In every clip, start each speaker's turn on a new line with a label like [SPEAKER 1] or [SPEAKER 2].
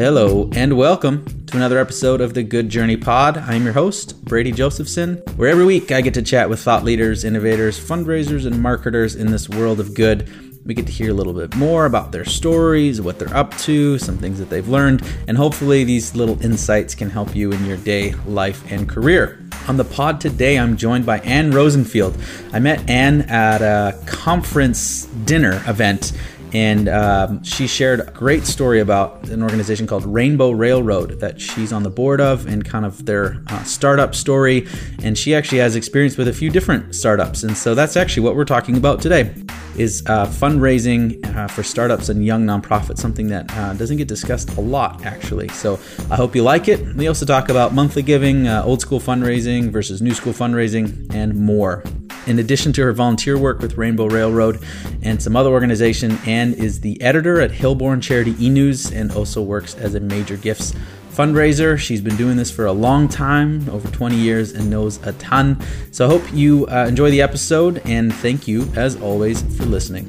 [SPEAKER 1] Hello, and welcome to another episode of the Good Journey Pod. I'm your host, Brady Josephson, where every week I get to chat with thought leaders, innovators, fundraisers, and marketers in this world of good. We get to hear a little bit more about their stories, what they're up to, some things that they've learned, and hopefully these little insights can help you in your day, life, and career. On the pod today, I'm joined by Ann Rosenfield. I met Ann at a conference dinner event and um, she shared a great story about an organization called Rainbow Railroad that she's on the board of and kind of their uh, startup story. And she actually has experience with a few different startups. And so that's actually what we're talking about today is uh, fundraising uh, for startups and young nonprofits, something that uh, doesn't get discussed a lot, actually. So I hope you like it. We also talk about monthly giving, uh, old school fundraising versus new school fundraising, and more. In addition to her volunteer work with Rainbow Railroad and some other organization, Ann is the editor at Hillborn Charity e News and also works as a major gifts fundraiser. She's been doing this for a long time, over 20 years, and knows a ton. So I hope you uh, enjoy the episode, and thank you, as always, for listening.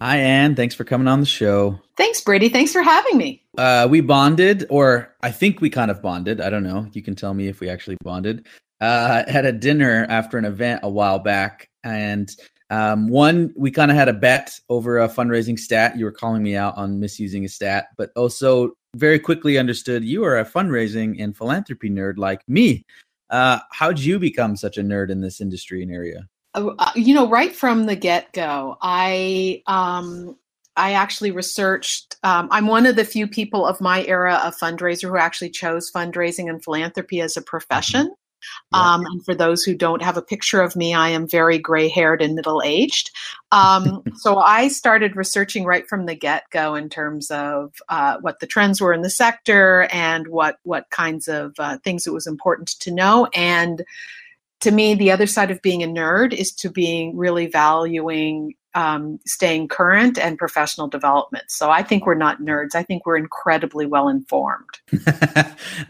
[SPEAKER 1] Hi, Ann. Thanks for coming on the show.
[SPEAKER 2] Thanks, Brady. Thanks for having me.
[SPEAKER 1] Uh, we bonded, or I think we kind of bonded. I don't know. You can tell me if we actually bonded. Uh, at a dinner after an event a while back, and um, one, we kind of had a bet over a fundraising stat. You were calling me out on misusing a stat, but also very quickly understood you are a fundraising and philanthropy nerd like me. Uh, how'd you become such a nerd in this industry and area?
[SPEAKER 2] Uh, uh, you know, right from the get go, I um, I actually researched. Um, I'm one of the few people of my era of fundraiser who actually chose fundraising and philanthropy as a profession. Yeah. Um, and for those who don't have a picture of me, I am very gray haired and middle aged. Um, so I started researching right from the get go in terms of uh, what the trends were in the sector and what what kinds of uh, things it was important to know. And to me, the other side of being a nerd is to being really valuing um, staying current and professional development. So I think we're not nerds. I think we're incredibly well informed.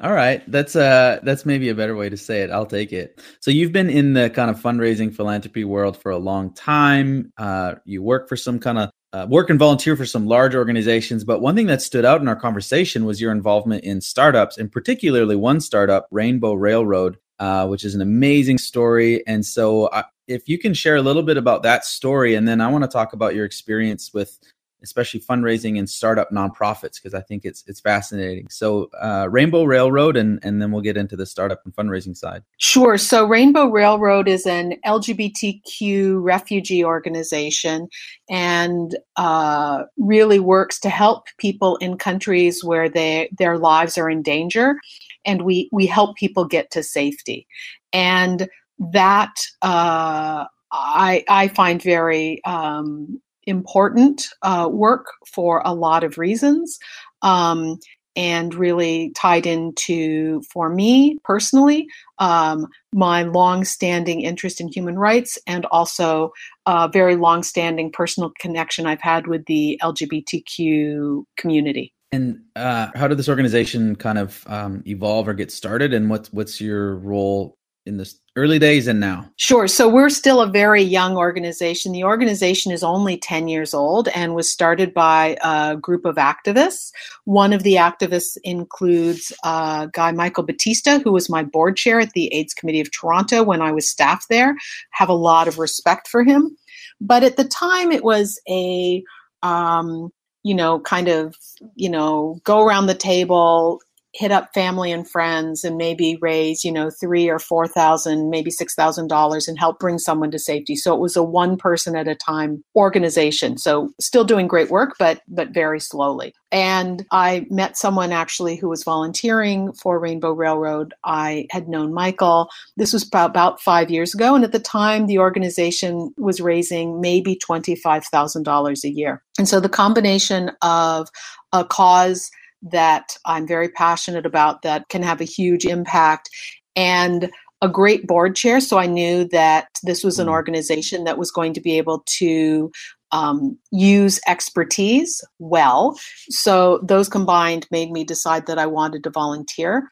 [SPEAKER 1] All right, that's uh that's maybe a better way to say it. I'll take it. So you've been in the kind of fundraising philanthropy world for a long time. Uh, you work for some kind of uh, work and volunteer for some large organizations. But one thing that stood out in our conversation was your involvement in startups, and particularly one startup, Rainbow Railroad, uh, which is an amazing story. And so, uh, if you can share a little bit about that story, and then I want to talk about your experience with especially fundraising and startup nonprofits because I think it's it's fascinating. So uh, Rainbow Railroad, and and then we'll get into the startup and fundraising side.
[SPEAKER 2] Sure. So Rainbow Railroad is an LGBTQ refugee organization, and uh, really works to help people in countries where they their lives are in danger, and we we help people get to safety, and that. Uh, I, I find very um, important uh, work for a lot of reasons. Um, and really tied into, for me personally, um, my long-standing interest in human rights, and also a very long-standing personal connection I've had with the LGBTQ community.
[SPEAKER 1] And uh, how did this organization kind of um, evolve or get started? And what's what's your role in the early days and now?
[SPEAKER 2] Sure. So we're still a very young organization. The organization is only 10 years old and was started by a group of activists. One of the activists includes uh, guy Michael Batista, who was my board chair at the AIDS Committee of Toronto when I was staff there. Have a lot of respect for him. But at the time, it was a um, you know, kind of, you know, go around the table, hit up family and friends and maybe raise you know three or four thousand maybe six thousand dollars and help bring someone to safety. So it was a one person at a time organization. So still doing great work but but very slowly. And i met someone actually who was volunteering for rainbow railroad. I had known michael. This was about, five years ago. And at the time the organization was raising maybe $25000 a year. And so the combination of a cause that I'm very passionate about that can have a huge impact and a great board chair. So I knew that this was an mm. organization that was going to be able to um, use expertise well. So those combined made me decide that I wanted to volunteer.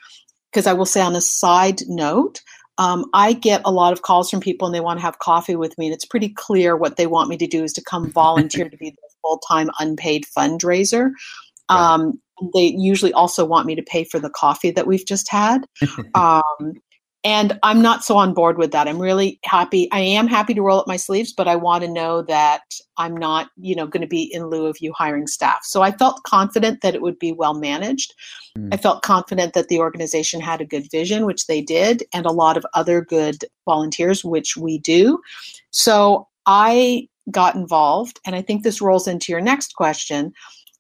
[SPEAKER 2] Because I will say, on a side note, um, I get a lot of calls from people and they want to have coffee with me, and it's pretty clear what they want me to do is to come volunteer to be the full time unpaid fundraiser. Um, they usually also want me to pay for the coffee that we've just had. Um, and I'm not so on board with that. I'm really happy. I am happy to roll up my sleeves, but I want to know that I'm not, you know, going to be in lieu of you hiring staff. So I felt confident that it would be well managed. Mm. I felt confident that the organization had a good vision, which they did, and a lot of other good volunteers, which we do. So I got involved, and I think this rolls into your next question.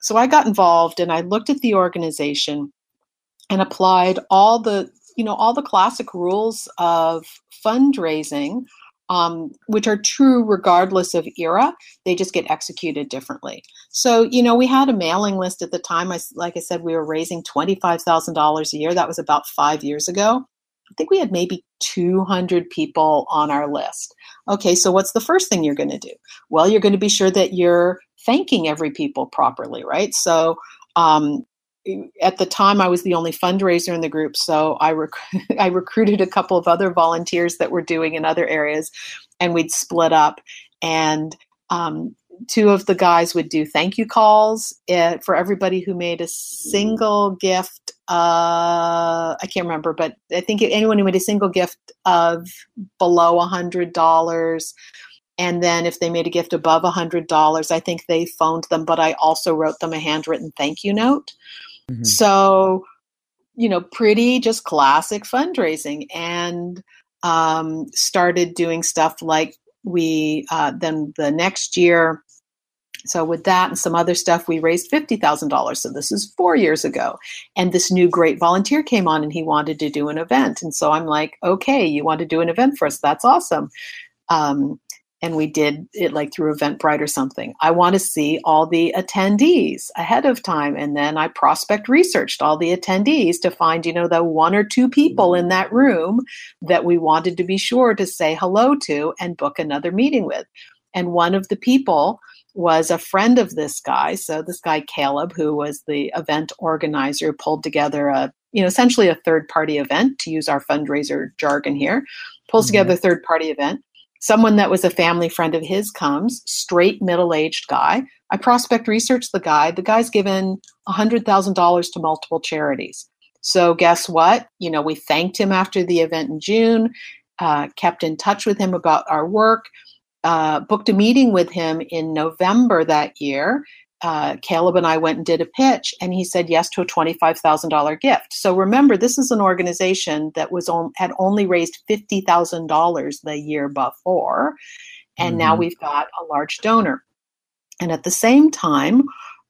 [SPEAKER 2] So I got involved and I looked at the organization and applied all the you know all the classic rules of fundraising um, which are true regardless of era. They just get executed differently. So you know we had a mailing list at the time. I, like i said we were raising $25000 a year. That was about five years ago i think we had maybe 200 people on our list okay so what's the first thing you're going to do well you're going to be sure that you're thanking every people properly right so um, at the time I was the only fundraiser in the group, so I rec- I recruited a couple of other volunteers that were doing in other areas, and we'd split up. And um, two of the guys would do thank you calls uh, for everybody who made a single gift. Uh, I can't remember, but I think anyone who made a single gift of below a hundred dollars. And then if they made a gift above a hundred dollars, I think they phoned them, but I also wrote them a handwritten thank you note. Mm-hmm. So, you know, pretty just classic fundraising and um, started doing stuff like we uh, then the next year. So with that and some other stuff, we raised fifty thousand dollars. So this is four years ago, and this new great volunteer came on, and he wanted to do an event. And so I'm like, okay, you want to do an event for us? That's awesome. Um, and we did it like through Eventbrite or something. I want to see all the attendees ahead of time. And then I prospect researched all the attendees to find, you know, the one or two people in that room that we wanted to be sure to say hello to and book another meeting with. And one of the people was a friend of this guy. So this guy, Caleb, who was the event organizer, pulled together a, you know, essentially a third party event to use our fundraiser jargon here, pulls mm-hmm. together a third party event Someone that was a family friend of his comes, straight middle aged guy. I prospect research the guy. The guy's given $100,000 to multiple charities. So, guess what? You know, we thanked him after the event in June, uh, kept in touch with him about our work, uh, booked a meeting with him in November that year, uh, Caleb and I went and did a pitch, and he said yes to a twenty-five thousand dollar gift. So remember, this is an organization that was on, had only raised fifty thousand dollars the year before, and mm-hmm. now we've got a large donor. And at the same time,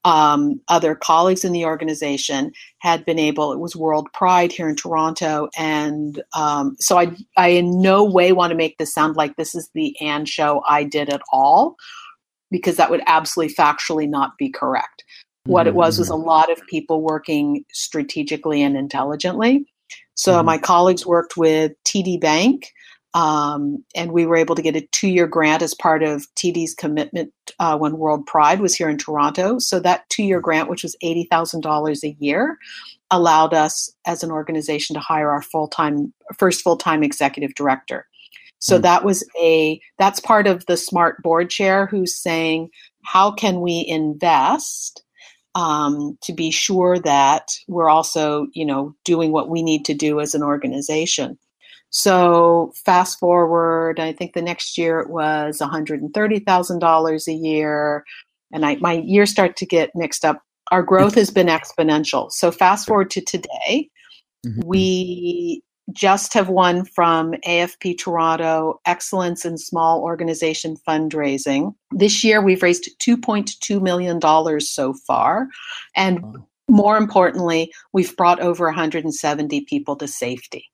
[SPEAKER 2] um, other colleagues in the organization had been able. It was World Pride here in Toronto, and um, so I, I in no way want to make this sound like this is the Ann show. I did at all because that would absolutely factually not be correct. What it was was a mm-hmm. lot of people working strategically and intelligently. So mm-hmm. my colleagues worked with TD Bank, um, and we were able to get a two-year grant as part of TD's commitment uh, when World Pride was here in Toronto. So that two-year grant, which was eighty thousand dollars a year, allowed us as an organization to hire our full-time first full-time executive director. So mm. that was a that's part of the smart board chair who's saying how can we invest um, to be sure that we're also you know doing what we need to do as an organization. So fast forward, I think the next year it was one hundred and thirty thousand dollars a year, and I, my years start to get mixed up. Our growth has been exponential. So fast forward to today, mm-hmm. we just have won from AFP Toronto Excellence in Small Organization Fundraising. This year, we've raised $2.2 million so far. And wow. more importantly, we've brought over 170 people to safety.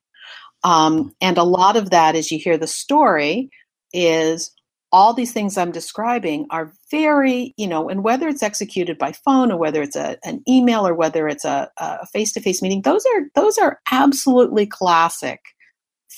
[SPEAKER 2] Um, and a lot of that, as you hear the story, is all these things I'm describing are very, you know, and whether it's executed by phone or whether it's a, an email or whether it's a, a face-to-face meeting, those are those are absolutely classic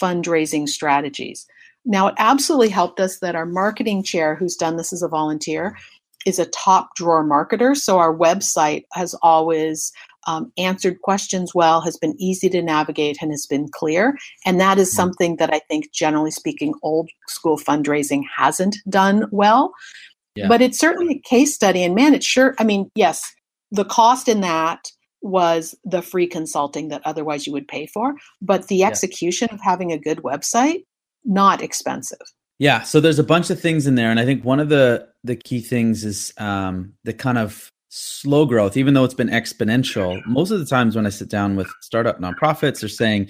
[SPEAKER 2] fundraising strategies. Now, it absolutely helped us that our marketing chair, who's done this as a volunteer, is a top drawer marketer. So our website has always um, answered questions well, has been easy to navigate, and has been clear. And that is mm-hmm. something that I think, generally speaking, old school fundraising hasn't done well. Yeah. But it's certainly a case study. And man, it's sure, I mean, yes, the cost in that was the free consulting that otherwise you would pay for, but the execution yeah. of having a good website, not expensive.
[SPEAKER 1] Yeah, so there's a bunch of things in there, and I think one of the the key things is um, the kind of slow growth, even though it's been exponential. Most of the times when I sit down with startup nonprofits, they're saying,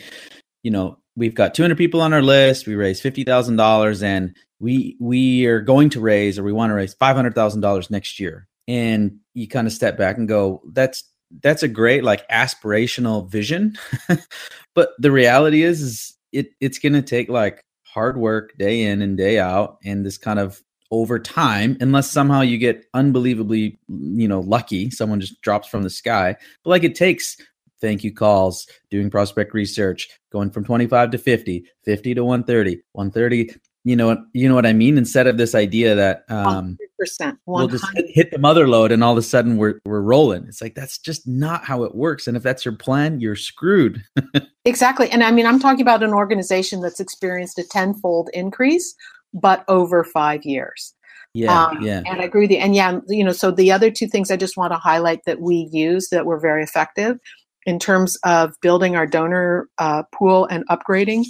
[SPEAKER 1] you know, we've got 200 people on our list, we raised fifty thousand dollars, and we we are going to raise or we want to raise five hundred thousand dollars next year. And you kind of step back and go, that's that's a great like aspirational vision, but the reality is, is it it's going to take like hard work day in and day out, and this kind of over time unless somehow you get unbelievably you know lucky someone just drops from the sky. But like it takes thank you calls doing prospect research going from 25 to 50 50 to 130 130 you know you know what i mean? Instead of this idea that um 100%, we'll just hit the mother lode and all of a sudden we're we're rolling. It's like that's just not how it works. And if that's your plan you're screwed.
[SPEAKER 2] Exactly. And i mean i'm talking about an organization that's experienced a tenfold increase but over five years.
[SPEAKER 1] Yeah, um, yeah.
[SPEAKER 2] And I agree with you. And yeah, you know, so the other two things I just want to highlight that we use that were very effective in terms of building our donor uh, pool and upgrading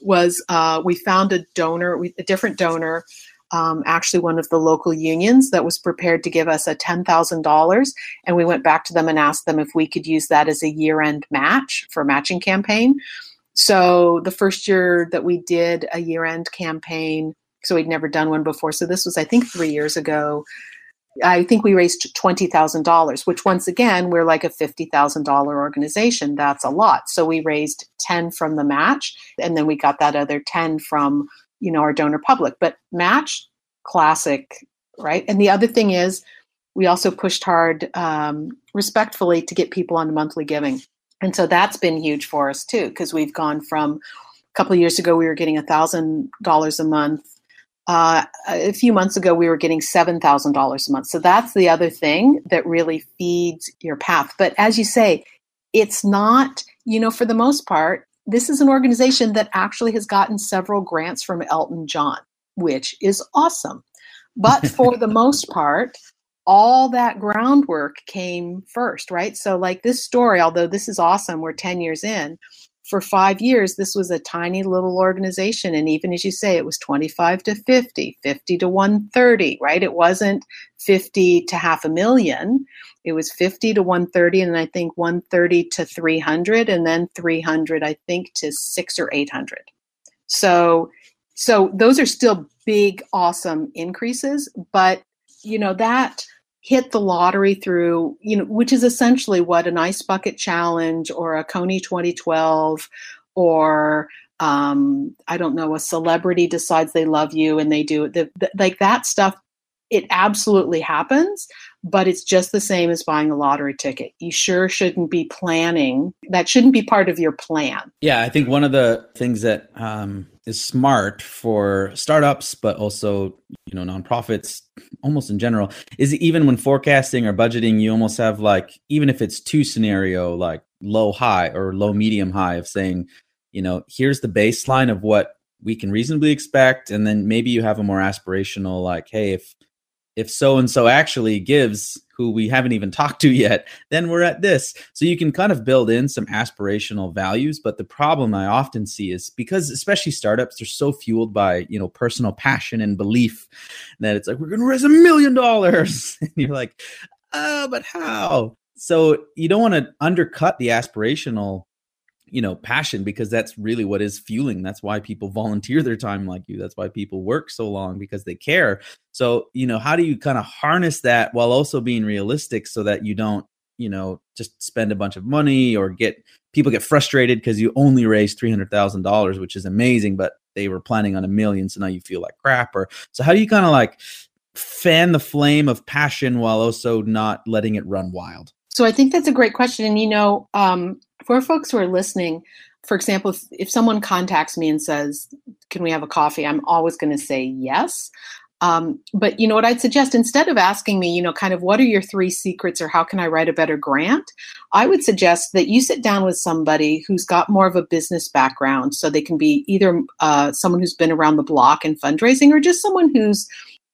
[SPEAKER 2] was uh, we found a donor, a different donor, um, actually one of the local unions that was prepared to give us a $10,000. And we went back to them and asked them if we could use that as a year end match for a matching campaign. So the first year that we did a year end campaign, so we'd never done one before. So this was, I think, three years ago. I think we raised twenty thousand dollars, which once again we're like a fifty thousand dollar organization. That's a lot. So we raised ten from the match, and then we got that other ten from you know our donor public. But match, classic, right? And the other thing is, we also pushed hard, um, respectfully, to get people on monthly giving, and so that's been huge for us too, because we've gone from a couple of years ago we were getting a thousand dollars a month uh, a few months ago, we were getting $7,000 a month. So that's the other thing that really feeds your path. But as you say, it's not, you know, for the most part, this is an organization that actually has gotten several grants from Elton John, which is awesome. But for the most part, all that groundwork came first, right? So, like this story, although this is awesome, we're 10 years in, for five years, this was a tiny little organization. And even as you say, it was 25 to 50, 50 to 130, right? It wasn't 50 to half a million. It was 50 to 130, and I think 130 to 300, and then 300, I think, to six or 800. So, so those are still big, awesome increases. But, you know, that hit the lottery through, you know, which is essentially what an ice bucket challenge or a Kony 2012 or um, I don't know, a celebrity decides they love you and they do the, the, like that stuff. It absolutely happens, but it's just the same as buying a lottery ticket. You sure shouldn't be planning. That shouldn't be part of your plan.
[SPEAKER 1] Yeah, I think one of the things that um, is smart for startups, but also you know nonprofits, almost in general, is even when forecasting or budgeting, you almost have like even if it's two scenario, like low high or low medium high of saying, you know, here's the baseline of what we can reasonably expect, and then maybe you have a more aspirational like, hey, if if so and so actually gives who we haven't even talked to yet, then we're at this. So you can kind of build in some aspirational values. But the problem I often see is because especially startups, they're so fueled by, you know, personal passion and belief that it's like, we're gonna raise a million dollars. And you're like, oh, but how? So you don't want to undercut the aspirational you know passion because that's really what is fueling. That's why people volunteer their time like you. That's why people work so long because they care. So you know how do you kind of harness that while also being realistic so that you don't you know just spend a bunch of money or get people get frustrated because you only raised $300000 which is amazing but they were planning on a million so now you feel like crap or so how do you kind of like fan the flame of passion while also not letting it run wild?
[SPEAKER 2] So i think that's a great question and you know um, for folks who are listening, for example, if, if someone contacts me and says, Can we have a coffee? I'm always going to say yes. Um, but you know what I'd suggest instead of asking me, you know, kind of what are your three secrets or how can I write a better grant, I would suggest that you sit down with somebody who's got more of a business background, so they can be either uh, someone who's been around the block in fundraising or just someone who's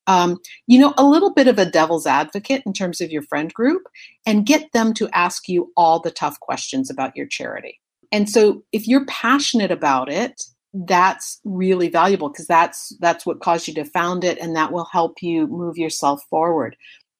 [SPEAKER 2] um, you know, a little bit of a devil's advocate in terms of your friend group and get them to ask you all the tough questions about your charity. And so if you're passionate about it, that's really valuable because that's that's what caused you to found it and that will help you move yourself forward.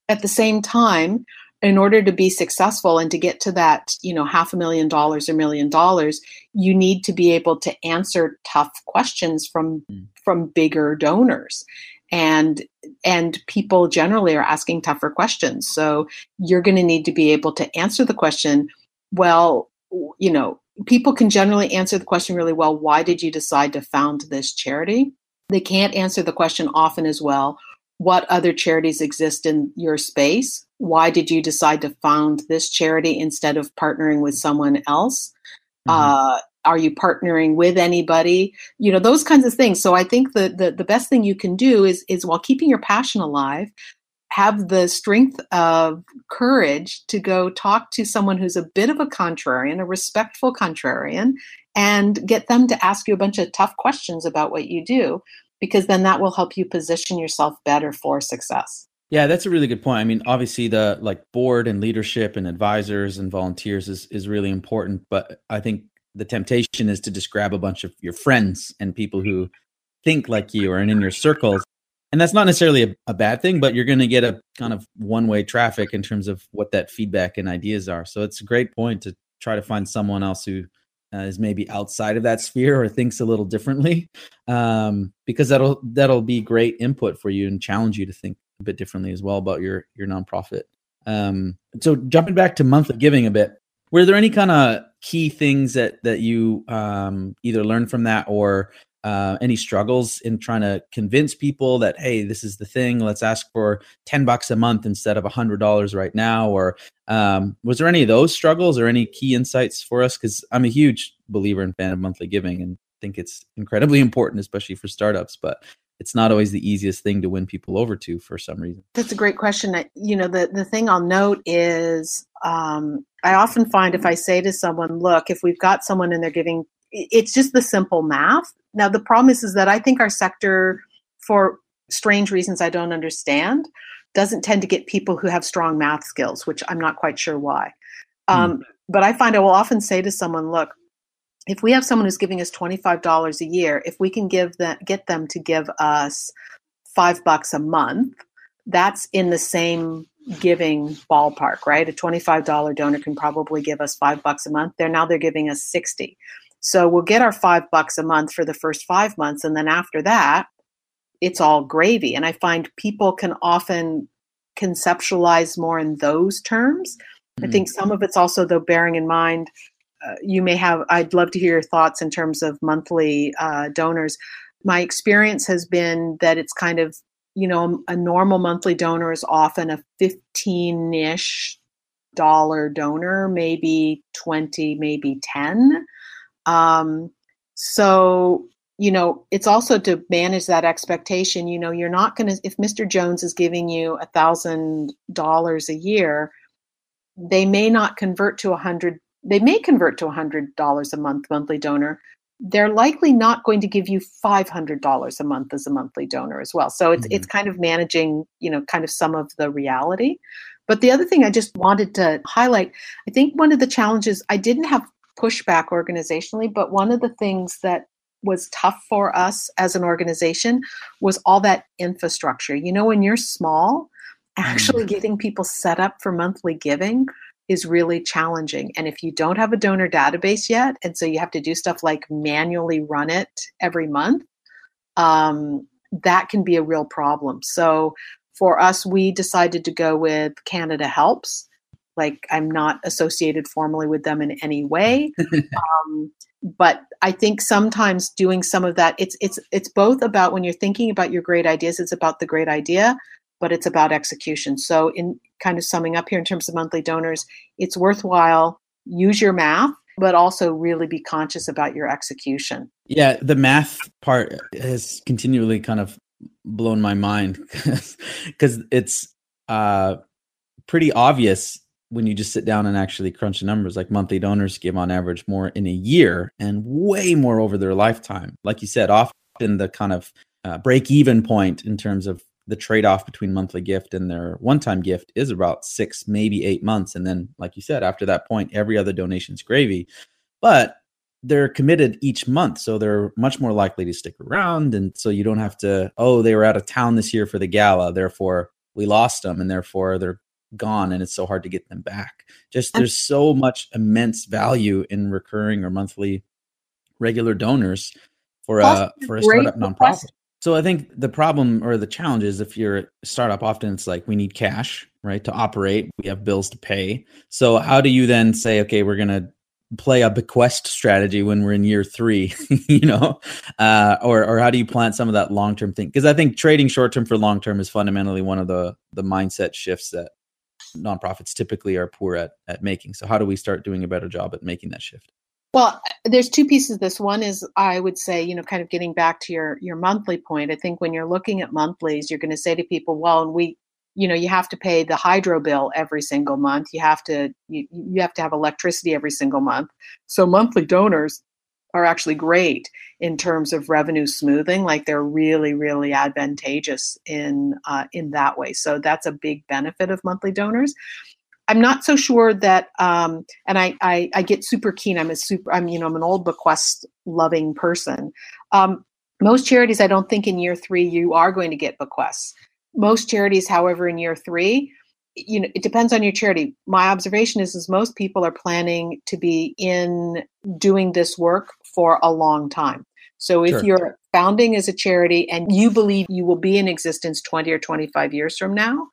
[SPEAKER 2] At the same time, in order to be successful and to get to that, you know, half a million dollars or million dollars, you need to be able to answer tough questions from mm. from bigger donors and and people generally are asking tougher questions. So you're going to need to be able to answer the question well you know people can generally answer the question really well why did you decide to found this charity? They can't answer the question often as well what other charities exist in your space? Why did you decide to found this charity instead of partnering with someone else? Mm-hmm. uh, are you partnering with anybody? You know those kinds of things. So i think the, the the best thing you can do is is while keeping your passion alive have the strength of courage to go talk to someone who's a bit of a contrarian a respectful contrarian and get them to ask you a bunch of tough questions about what you do because then that will help you position yourself better for success.
[SPEAKER 1] Yeah, that's a really good point. I mean, obviously the like board and leadership and advisors and volunteers is is really important, but I think the temptation is to just grab a bunch of your friends and people who think like you or in your circles. And that's not necessarily a, a bad thing but you're going to get a kind of one way traffic in terms of what that feedback and ideas are. So it's a great point to try to find someone else who uh, is maybe outside of that sphere or thinks a little differently um, because that'll that'll be great input for you and challenge you to think a bit differently as well about your your nonprofit. Um, so jumping back to monthly giving a bit were there any kind of key things that that you um, either learned from that or uh, any struggles in trying to convince people that hey this is the thing let's ask for 10 bucks a month instead of a hundred dollars right now or um, was there any of those struggles or any key insights for us? Because i'm a huge believer and fan of monthly giving and think it's incredibly important especially for startups but it's not always the easiest thing to win people over to for some reason.
[SPEAKER 2] That's a great question. You know, the, the thing I'll note is um, I often find if I say to someone, look, if we've got someone and they're giving, it's just the simple math. Now, the problem is, is that I think our sector, for strange reasons I don't understand, doesn't tend to get people who have strong math skills, which I'm not quite sure why. Um, mm. But I find I will often say to someone, look, if we have someone who's giving us $25 a year, if we can give them, get them to give us five bucks a month, that's in the same giving ballpark, right? A $25 donor can probably give us five bucks a month. They're now they're giving us 60. So we'll get our five bucks a month for the first five months. And then after that, it's all gravy. And I find people can often conceptualize more in those terms. Mm-hmm. I think some of it's also, though, bearing in mind uh, you may have i'd love to hear your thoughts in terms of monthly uh, donors. My experience has been that it's kind of you know a normal monthly donor is often a 15-ish dollar donor maybe 20 maybe 10 um, so you know it's also to manage that expectation you know you're not going to if mr jones is giving you a thousand dollars a year they may not convert to a hundred they may convert to $100 a month monthly donor they're likely not going to give you $500 a month as a monthly donor as well so it's mm-hmm. it's kind of managing you know kind of some of the reality but the other thing i just wanted to highlight i think one of the challenges i didn't have pushback organizationally but one of the things that was tough for us as an organization was all that infrastructure you know when you're small actually mm-hmm. getting people set up for monthly giving is really challenging. And if you don't have a donor database yet, and so you have to do stuff like manually run it every month, um, that can be a real problem. So for us, we decided to go with Canada Helps. Like I'm not associated formally with them in any way. um, but I think sometimes doing some of that, it's it's it's both about when you're thinking about your great ideas, it's about the great idea, but it's about execution. So, in kind of summing up here in terms of monthly donors, it's worthwhile, use your math, but also really be conscious about your execution.
[SPEAKER 1] Yeah, the math part has continually kind of blown my mind because it's uh, pretty obvious when you just sit down and actually crunch the numbers. Like monthly donors give on average more in a year and way more over their lifetime. Like you said, often the kind of uh, break even point in terms of the trade off between monthly gift and their one time gift is about six, maybe eight months. And then, like you said, after that point, every other donation's gravy. But they're committed each month. So they're much more likely to stick around. And so you don't have to, oh, they were out of town this year for the gala. Therefore, we lost them. And therefore, they're gone and it's so hard to get them back. Just there's so much immense value in recurring or monthly regular donors for a for a startup nonprofit. So I think the problem or the challenge is if you're a startup, often it's like we need cash, right, to operate. We have bills to pay. So how do you then say, okay, we're gonna play a bequest strategy when we're in year three, you know, uh, or or how do you plant some of that long term thing? Because I think trading short term for long term is fundamentally one of the the mindset shifts that nonprofits typically are poor at at making. So how do we start doing a better job at making that shift?
[SPEAKER 2] Well, there's two pieces of this. One is I would say, you know, kind of getting back to your your monthly point. I think when you're looking at monthlies, you're going to say to people, well, and we you know, you have to pay the hydro bill every single month. You have to you, you have to have electricity every single month. So monthly donors are actually great in terms of revenue smoothing. Like they're really, really advantageous in uh, in that way. So that's a big benefit of monthly donors. I'm not so sure that, um, and I, I, I get super keen. I'm a super, I'm you know I'm an old bequest loving person. Um, most charities, I don't think in year three you are going to get bequests. Most charities, however, in year three, you know, it depends on your charity. My observation is, is most people are planning to be in doing this work for a long time. So if sure. you're founding as a charity and you believe you will be in existence 20 or 25 years from now,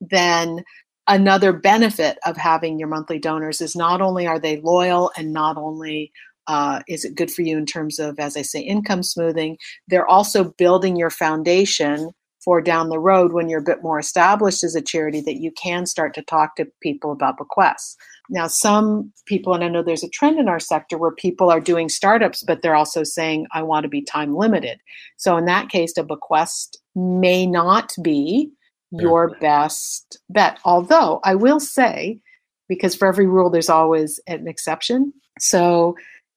[SPEAKER 2] then another benefit of having your monthly donors is not only are they loyal and not only uh, is it good for you in terms of, as I say, income smoothing, they're also building your foundation for down the road when you're a bit more established as a charity that you can start to talk to people about bequests. Now, some people, and I know there's a trend in our sector where people are doing startups, but they're also saying, I want to be time limited. So, in that case, a bequest may not be your best bet. Although I will say, because for every rule, there's always an exception. So,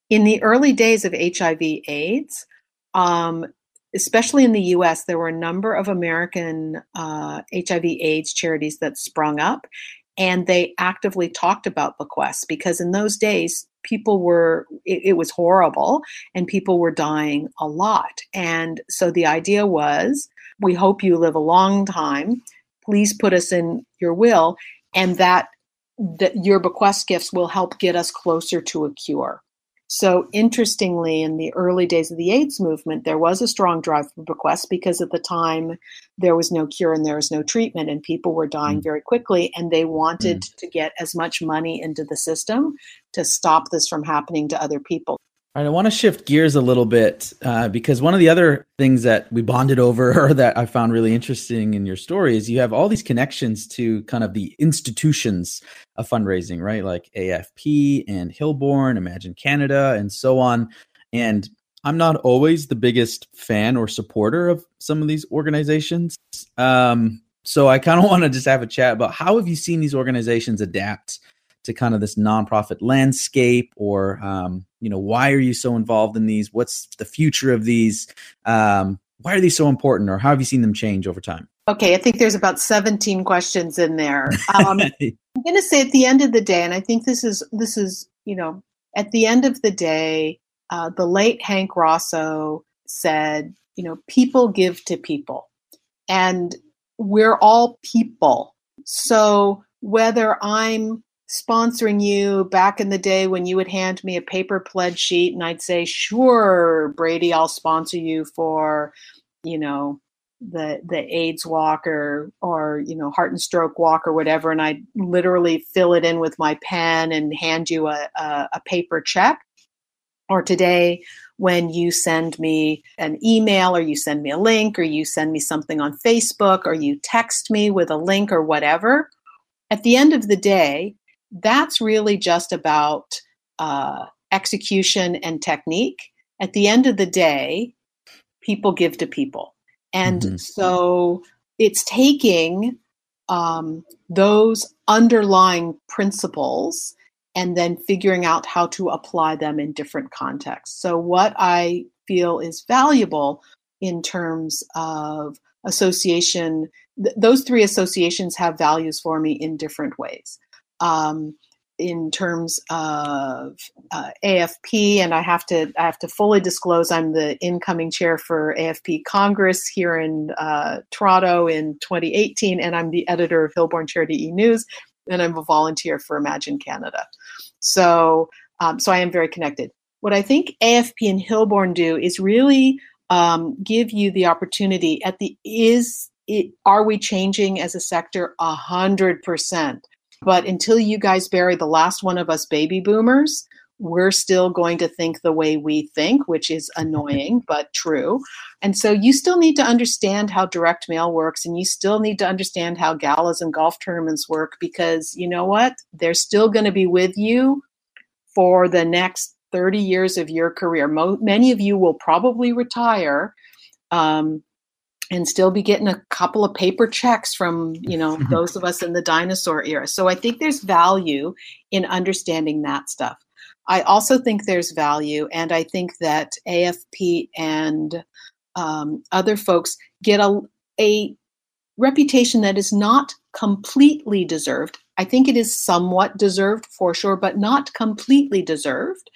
[SPEAKER 2] in the early days of HIV/AIDS, um, especially in the US, there were a number of American uh, HIV/AIDS charities that sprung up, and they actively talked about bequests because in those days, people were it, it was horrible and people were dying a lot and so the idea was we hope you live a long time. Please put us in your will, and that that your bequest gifts will help get us closer to a cure. So, interestingly, in the early days of the AIDS movement, there was a strong drive for bequests because at the time there was no cure and there was no treatment, and people were dying mm. very quickly. And they wanted mm. to get as much money into the system to stop this from happening to other people.
[SPEAKER 1] All right, I want to shift gears a little bit uh, because one of the other things that we bonded over or that I found really interesting in your story is you have all these connections to kind of the institutions of fundraising, right? Like AFP and Hillborn, Imagine Canada, and so on. And I'm not always the biggest fan or supporter of some of these organizations. Um, so I kind of want to just have a chat about how have you seen these organizations adapt to kind of this nonprofit landscape or um, you know why are you so involved in these? What's the future of these? Um, why are these so important or how have you seen them change over time?
[SPEAKER 2] Okay i think there's about 17 questions in there. Um, i'm going to say at the end of the day and i think this is this is you know at the end of the day uh, the late hank rosso said you know people give to people and we're all people. So whether i'm sponsoring you back in the day when you would hand me a paper pledge sheet and I'd say, sure, Brady, I'll sponsor you for, you know, the the AIDS walk or or you know heart and stroke walk or whatever, and I'd literally fill it in with my pen and hand you a, a, a paper check. Or today, when you send me an email or you send me a link or you send me something on Facebook or you text me with a link or whatever, at the end of the day, that's really just about uh, execution and technique. At the end of the day, people give to people. And mm-hmm. so it's taking um, those underlying principles and then figuring out how to apply them in different contexts. So, what I feel is valuable in terms of association, th- those three associations have values for me in different ways. Um, in terms of uh, AFP, and I have to I have to fully disclose I'm the incoming chair for AFP Congress here in uh, Toronto in 2018, and I'm the editor of Hillborn Charity E News, and I'm a volunteer for Imagine Canada. So um, so I am very connected. What I think AFP and Hillborn do is really um, give you the opportunity at the is it, are we changing as a sector a hundred percent but until you guys bury the last one of us baby boomers, we're still going to think the way we think, which is annoying but true. And so you still need to understand how direct mail works and you still need to understand how galas and golf tournaments work because you know what? They're still going to be with you for the next 30 years of your career. Mo- many of you will probably retire. Um, and still be getting a couple of paper checks from you know mm-hmm. those of us in the dinosaur era. So i think there's value in understanding that stuff. I also think there's value and i think that afp and um, other folks get a, a reputation that is not completely deserved. I think it is somewhat deserved for sure but not completely deserved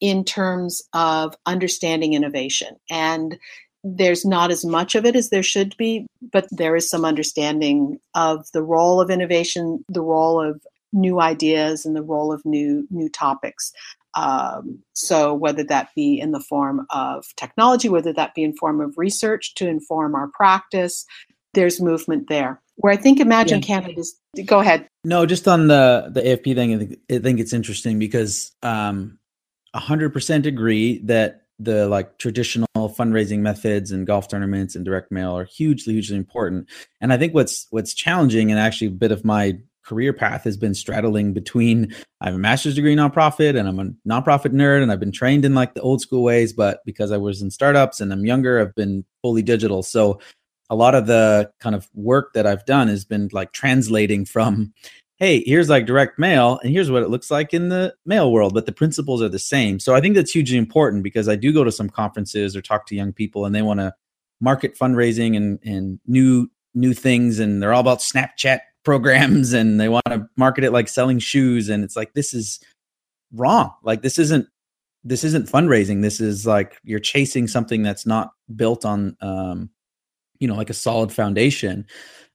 [SPEAKER 2] in terms of understanding innovation. And there's not as much of it as there should be, but there is some understanding of the role of innovation, the role of new ideas, and the role of new new topics. Um, so whether that be in the form of technology, whether that be in form of research to inform our practice, there's movement there. Where I think Imagine yeah. Canada is. Go ahead.
[SPEAKER 1] No, just on the the AFP thing, I think, I think it's interesting because um, 100% agree that the like traditional fundraising methods and golf tournaments and direct mail are hugely hugely important. And i think what's what's challenging and actually a bit of my career path has been straddling between i have a master's degree nonprofit and i'm a nonprofit nerd and i've been trained in like the old school ways but because i was in startups and i'm younger i've been fully digital. So a lot of the kind of work that i've done has been like translating from hey, here's like direct mail, and here's what it looks like in the mail world, but the principles are the same. So I think that's hugely important because I do go to some conferences or talk to young people, and they want to market fundraising and and new new things, and they're all about Snapchat programs, and they want to market it like selling shoes, and it's like this is wrong. Like this isn't this isn't fundraising. This is like you're chasing something that's not built on um, you know like a solid foundation.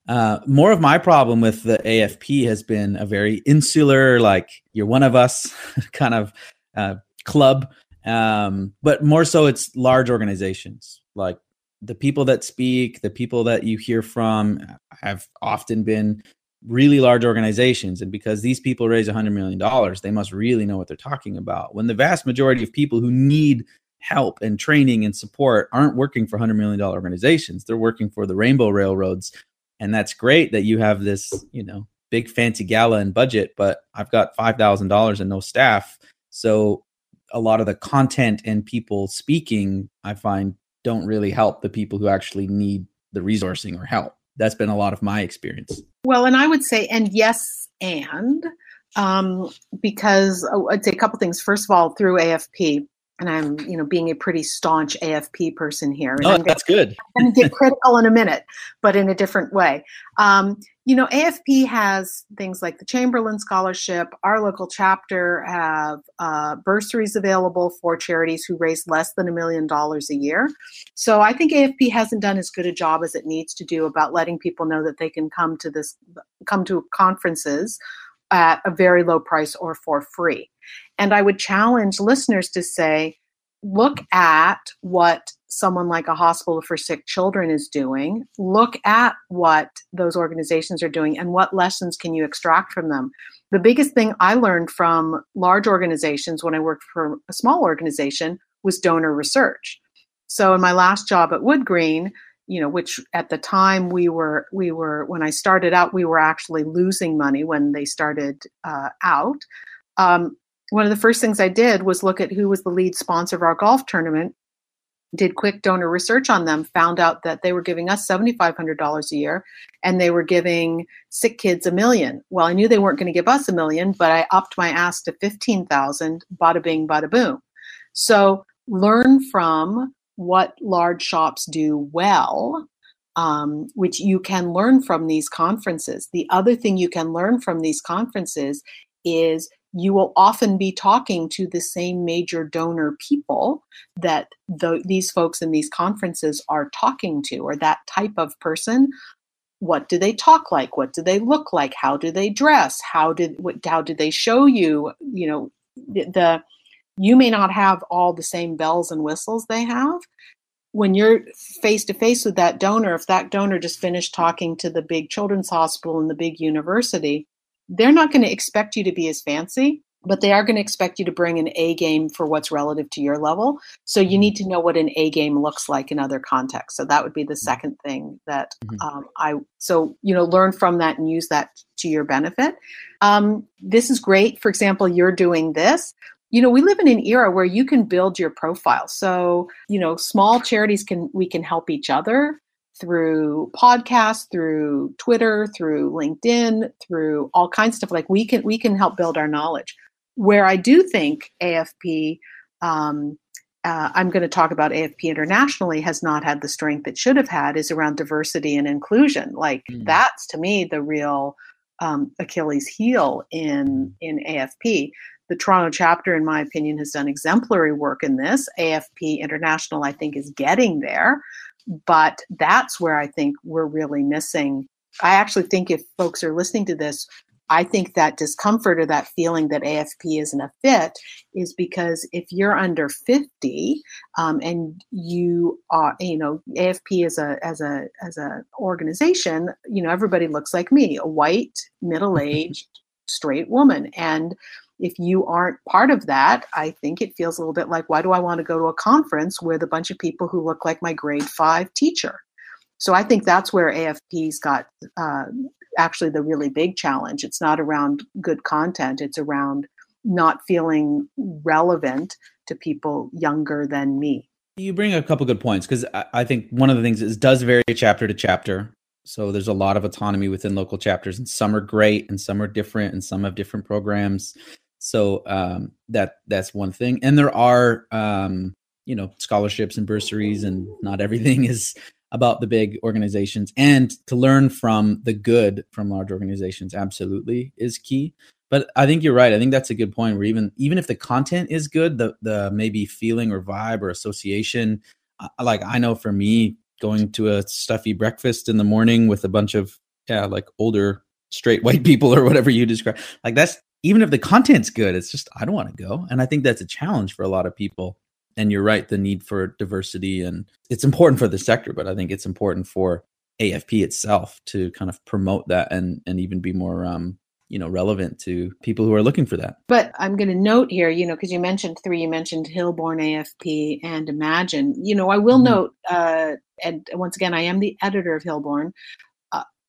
[SPEAKER 1] Uh, more of my problem with the AFP has been a very insular, like you're one of us kind of uh, club. Um, but more so, it's large organizations. Like the people that speak, the people that you hear from have often been really large organizations. And because these people raise $100 million, they must really know what they're talking about. When the vast majority of people who need help and training and support aren't working for $100 million organizations, they're working for the Rainbow Railroads and that's great that you have this you know big fancy gala and budget but i've got $5000 and no staff. So a lot of the content and people speaking i find don't really help the people who actually need the resourcing or help. That's been a lot of my experience.
[SPEAKER 2] Well and i would say and yes and um, because oh, I'd say a couple things. First of all, through AFP, and I'm, you know, being a pretty staunch AFP person here. And
[SPEAKER 1] oh,
[SPEAKER 2] I'm
[SPEAKER 1] that's good.
[SPEAKER 2] I'm going to get critical in a minute, but in a different way. Um, you know, AFP has things like the Chamberlain Scholarship. Our local chapter have uh, bursaries available for charities who raise less than a million dollars a year. So I think AFP hasn't done as good a job as it needs to do about letting people know that they can come to this, come to conferences at a very low price or for free. And I would challenge listeners to say, look at what someone like a hospital for sick children is doing. Look at what those organizations are doing and what lessons can you extract from them. The biggest thing I learned from large organizations when I worked for a small organization was donor research. So in my last job at Wood Green, you know, which at the time we were we were when I started out, we were actually losing money when they started uh, out. Um, one of the first things I did was look at who was the lead sponsor of our golf tournament did quick donor research on them, found out that they were giving us $7,500 a year and they were giving sick kids a million. Well, I knew they weren't going to give us a million, but I upped my ask to 15,000, bada bing, bada boom. So learn from what large shops do well, um, which you can learn from these conferences. The other thing you can learn from these conferences is you will often be talking to the same major donor people that the, these folks in these conferences are talking to, or that type of person. What do they talk like? What do they look like? How do they dress? How did what, how did they show you? You know, the, the you may not have all the same bells and whistles they have. When you're face to face with that donor, if that donor just finished talking to the big children's hospital and the big university, they're not going to expect you to be as fancy, but they are going to expect you to bring an A game for what's relative to your level. So you need to know what an A game looks like in other contexts. So that would be the mm-hmm. second thing that mm-hmm. um, I, so, you know, learn from that and use that to your benefit. Um, this is great. For example, you're doing this. You know, we live in an era where you can build your profile. So, you know, small charities can, we can help each other through podcasts, through Twitter, through LinkedIn, through all kinds of stuff. Like we can we can help build our knowledge. Where I do think AFP, um, uh, I'm going to talk about AFP internationally, has not had the strength it should have had is around diversity and inclusion. Like mm. that's to me the real um, Achilles heel in in AFP. The Toronto chapter, in my opinion, has done exemplary work in this. AFP International, I think, is getting there. But that's where I think we're really missing. I actually think if folks are listening to this, I think that discomfort or that feeling that AFP isn't a fit is because if you're under 50 um, and you are, you know, AFP as a as a as a organization, you know, everybody looks like me, a white, middle-aged, straight woman, and if you aren't part of that, I think it feels a little bit like, why do I want to go to a conference with a bunch of people who look like my grade five teacher? So I think that's where AFP's got uh, actually the really big challenge. It's not around good content, it's around not feeling relevant to people younger than me.
[SPEAKER 1] You bring a couple good points because I, I think one of the things is does vary chapter to chapter. So there's a lot of autonomy within local chapters, and some are great, and some are different, and some have different programs. So um, that that's one thing, and there are um, you know scholarships and bursaries, and not everything is about the big organizations. And to learn from the good from large organizations absolutely is key. But I think you're right. I think that's a good point. Where even even if the content is good, the the maybe feeling or vibe or association, like I know for me, going to a stuffy breakfast in the morning with a bunch of yeah like older straight white people or whatever you describe like that's even if the content's good, it's just I don't want to go. And I think that's a challenge for a lot of people. And you're right, the need for diversity and it's important for the sector, but I think it's important for AFP itself to kind of promote that and and even be more um you know relevant to people who are looking for that
[SPEAKER 2] but i'm going to note here you know because you mentioned three you mentioned hilborn afp and imagine you know i will mm-hmm. note uh and once again i am the editor of hilborn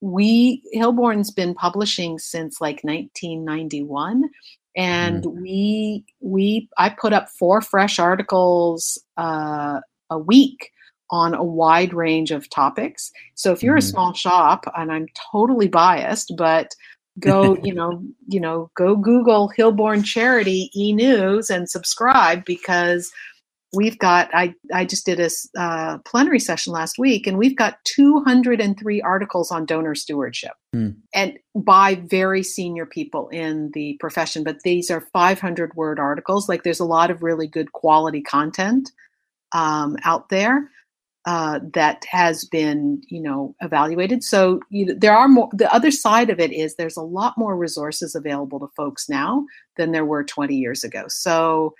[SPEAKER 2] we Hilborn's been publishing since like 1991 and mm-hmm. we we I put up four fresh articles uh, a week on a wide range of topics. So if you're mm-hmm. a small shop and I'm totally biased but go you know you know go google hilborn charity e-news and subscribe because we've got i i just did a uh, plenary session last week and we've got 203 articles on donor stewardship. Mm. and by very senior people in the profession but these are 500 word articles. Like there's a lot of really good quality content um, out there uh, that has been you know evaluated. So you know, there are more the other side of it is there's a lot more resources available to folks now than there were 20 years ago. So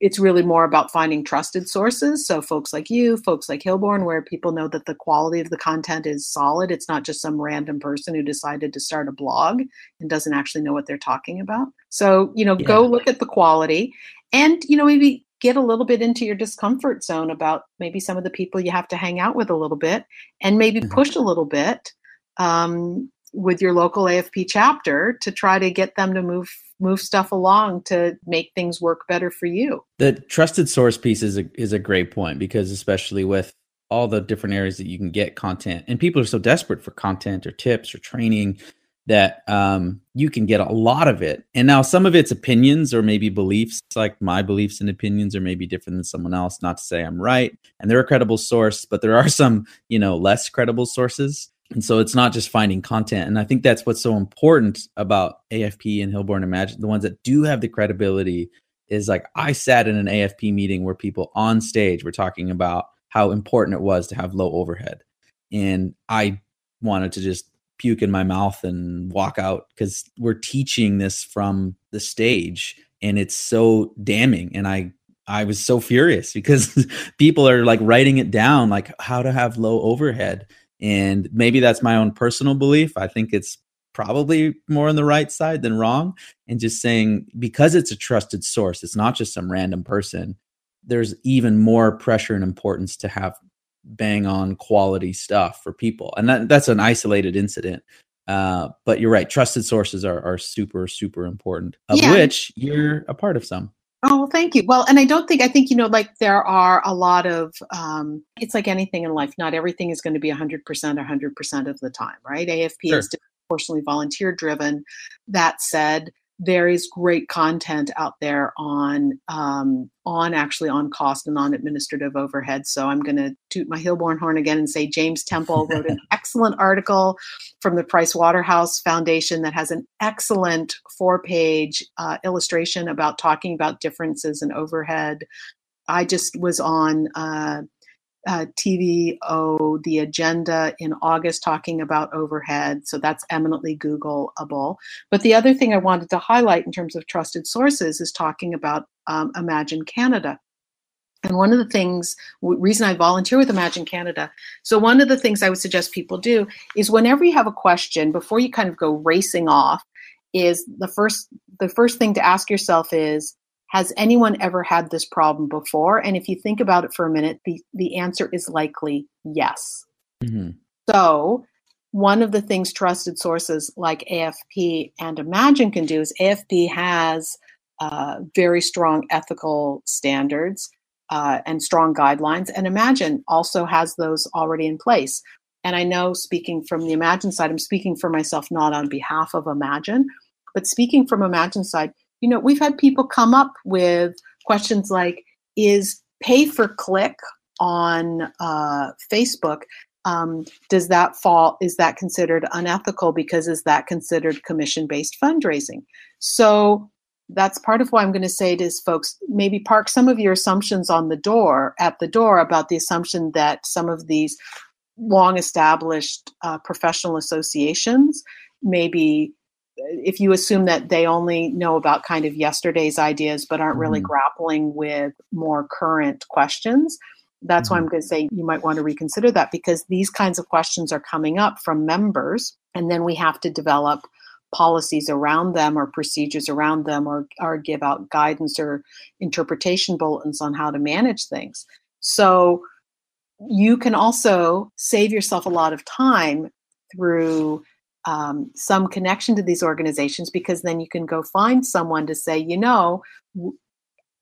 [SPEAKER 2] it's really more about finding trusted sources. So folks like you, folks like Hilborn, where people know that the quality of the content is solid. It's not just some random person who decided to start a blog and doesn't actually know what they're talking about. So, you know, yeah. go look at the quality and, you know, maybe get a little bit into your discomfort zone about maybe some of the people you have to hang out with a little bit and maybe mm-hmm. push a little bit um, with your local AFP chapter to try to get them to move move stuff along to make things work better for you.
[SPEAKER 1] The trusted source piece is a, is a great point because especially with all the different areas that you can get content and people are so desperate for content or tips or training that um, you can get a lot of it. And now some of it's opinions or maybe beliefs, like my beliefs and opinions are maybe different than someone else. Not to say I'm right, and they're a credible source, but there are some, you know, less credible sources. And so it's not just finding content. And I think that's what's so important about AFP and hilborn Imagine, the ones that do have the credibility is like I sat in an AFP meeting where people on stage were talking about how important it was to have low overhead. And I wanted to just puke in my mouth and walk out because we're teaching this from the stage and it's so damning and i i was so furious because people are like writing it down like how to have low overhead and maybe that's my own personal belief i think it's probably more on the right side than wrong and just saying because it's a trusted source it's not just some random person there's even more pressure and importance to have bang on quality stuff for people. And that, that's an isolated incident. Uh, but you're right. Trusted sources are, are super, super important, of yeah. which you're a part of some.
[SPEAKER 2] Oh, thank you. Well, and I don't think, I think, you know, like there are a lot of, um, it's like anything in life. Not everything is going to be 100% 100% of the time, right? AFP sure. is disproportionately volunteer driven. That said, there is great content out there on um, on actually on cost and on administrative overhead. So I'm going to toot my Hilborn horn again and say James Temple wrote an excellent article from the Price Waterhouse Foundation that has an excellent four page uh, illustration about talking about differences in overhead. I just was on. Uh, uh, TVO the agenda in August talking about overhead. So that's eminently Googleable. But the other thing I wanted to highlight in terms of trusted sources is talking about um, Imagine Canada. And one of the things, reason I volunteer with Imagine Canada, so one of the things I would suggest people do is whenever you have a question, before you kind of go racing off, is the first the first thing to ask yourself is has anyone ever had this problem before? And if you think about it for a minute, the, the answer is likely yes. Mm-hmm. So, one of the things trusted sources like AFP and Imagine can do is AFP has uh, very strong ethical standards uh, and strong guidelines, and Imagine also has those already in place. And I know, speaking from the Imagine side, I'm speaking for myself, not on behalf of Imagine, but speaking from Imagine side, you know, we've had people come up with questions like, is pay for click on uh, Facebook um, does that fall is that considered unethical because is that considered commission based fundraising? So that's part of why i'm going to say is folks maybe park some of your assumptions on the door at the door about the assumption that some of these long established uh, professional associations maybe if you assume that they only know about kind of yesterday's ideas but aren't really mm-hmm. grappling with more current questions that's mm-hmm. why i'm going to say you might want to reconsider that because these kinds of questions are coming up from members and then we have to develop policies around them or procedures around them or, or give out guidance or interpretation bulletins on how to manage things so you can also save yourself a lot of time through um, some connection to these organizations because then you can go find someone to say, you know,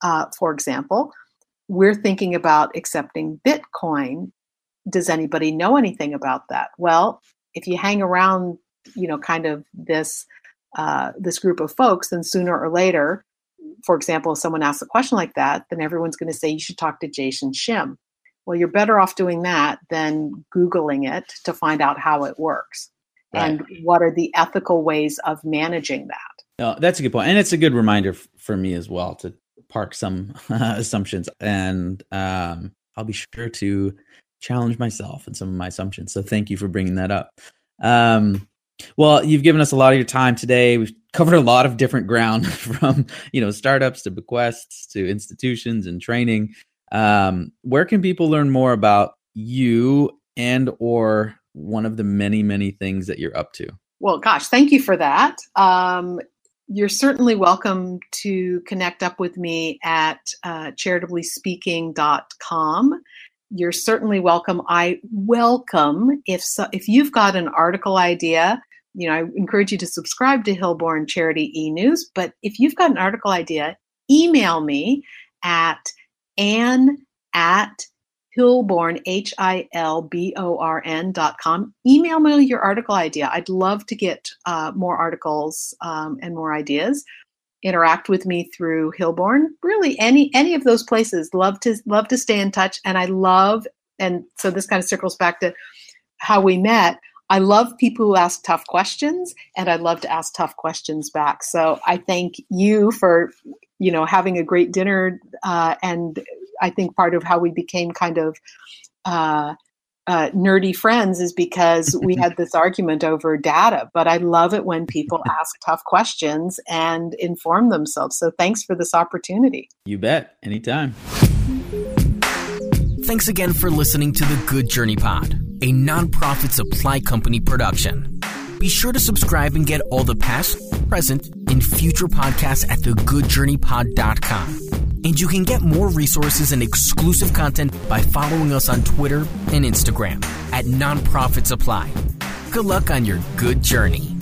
[SPEAKER 2] uh, for example, we're thinking about accepting Bitcoin. Does anybody know anything about that? Well, if you hang around, you know, kind of this uh, this group of folks, then sooner or later, for example, if someone asks a question like that, then everyone's going to say you should talk to Jason Shim. Well, you're better off doing that than Googling it to find out how it works right. and what are the ethical ways of managing that.
[SPEAKER 1] No, that's a good point and it's a good reminder f- for me as well to park some assumptions and um, i'll be sure to challenge myself and some of my assumptions so thank you for bringing that up. Um, well you've given us a lot of your time today. We've covered a lot of different ground from you know startups to bequests to institutions and training. Um, where can people learn more about you and or one of the many, many things that you're up to?
[SPEAKER 2] Well, gosh, thank you for that. Um, you're certainly welcome to connect up with me at uh, charitablyspeaking.com. You're certainly welcome. I welcome if so, if you've got an article idea you know, I encourage you to subscribe to Hilborn Charity e News. But if you've got an article idea, email me at ann at Hilborn, H I L B O R N dot com. Email me your article idea. I'd love to get uh, more articles um, and more ideas. Interact with me through Hilborn. Really, any any of those places. Love to love to stay in touch, and I love. And so this kind of circles back to how we met. I love people who ask tough questions, and I love to ask tough questions back. So I thank you for, you know, having a great dinner, uh, and I think part of how we became kind of uh, uh, nerdy friends is because we had this argument over data. But I love it when people ask tough questions and inform themselves. So thanks for this opportunity.
[SPEAKER 1] You bet. Anytime.
[SPEAKER 3] Thanks again for listening to the Good Journey Pod, a nonprofit supply company production. Be sure to subscribe and get all the past, present, and future podcasts at thegoodjourneypod.com. And you can get more resources and exclusive content by following us on Twitter and Instagram at Nonprofit Supply. Good luck on your good journey.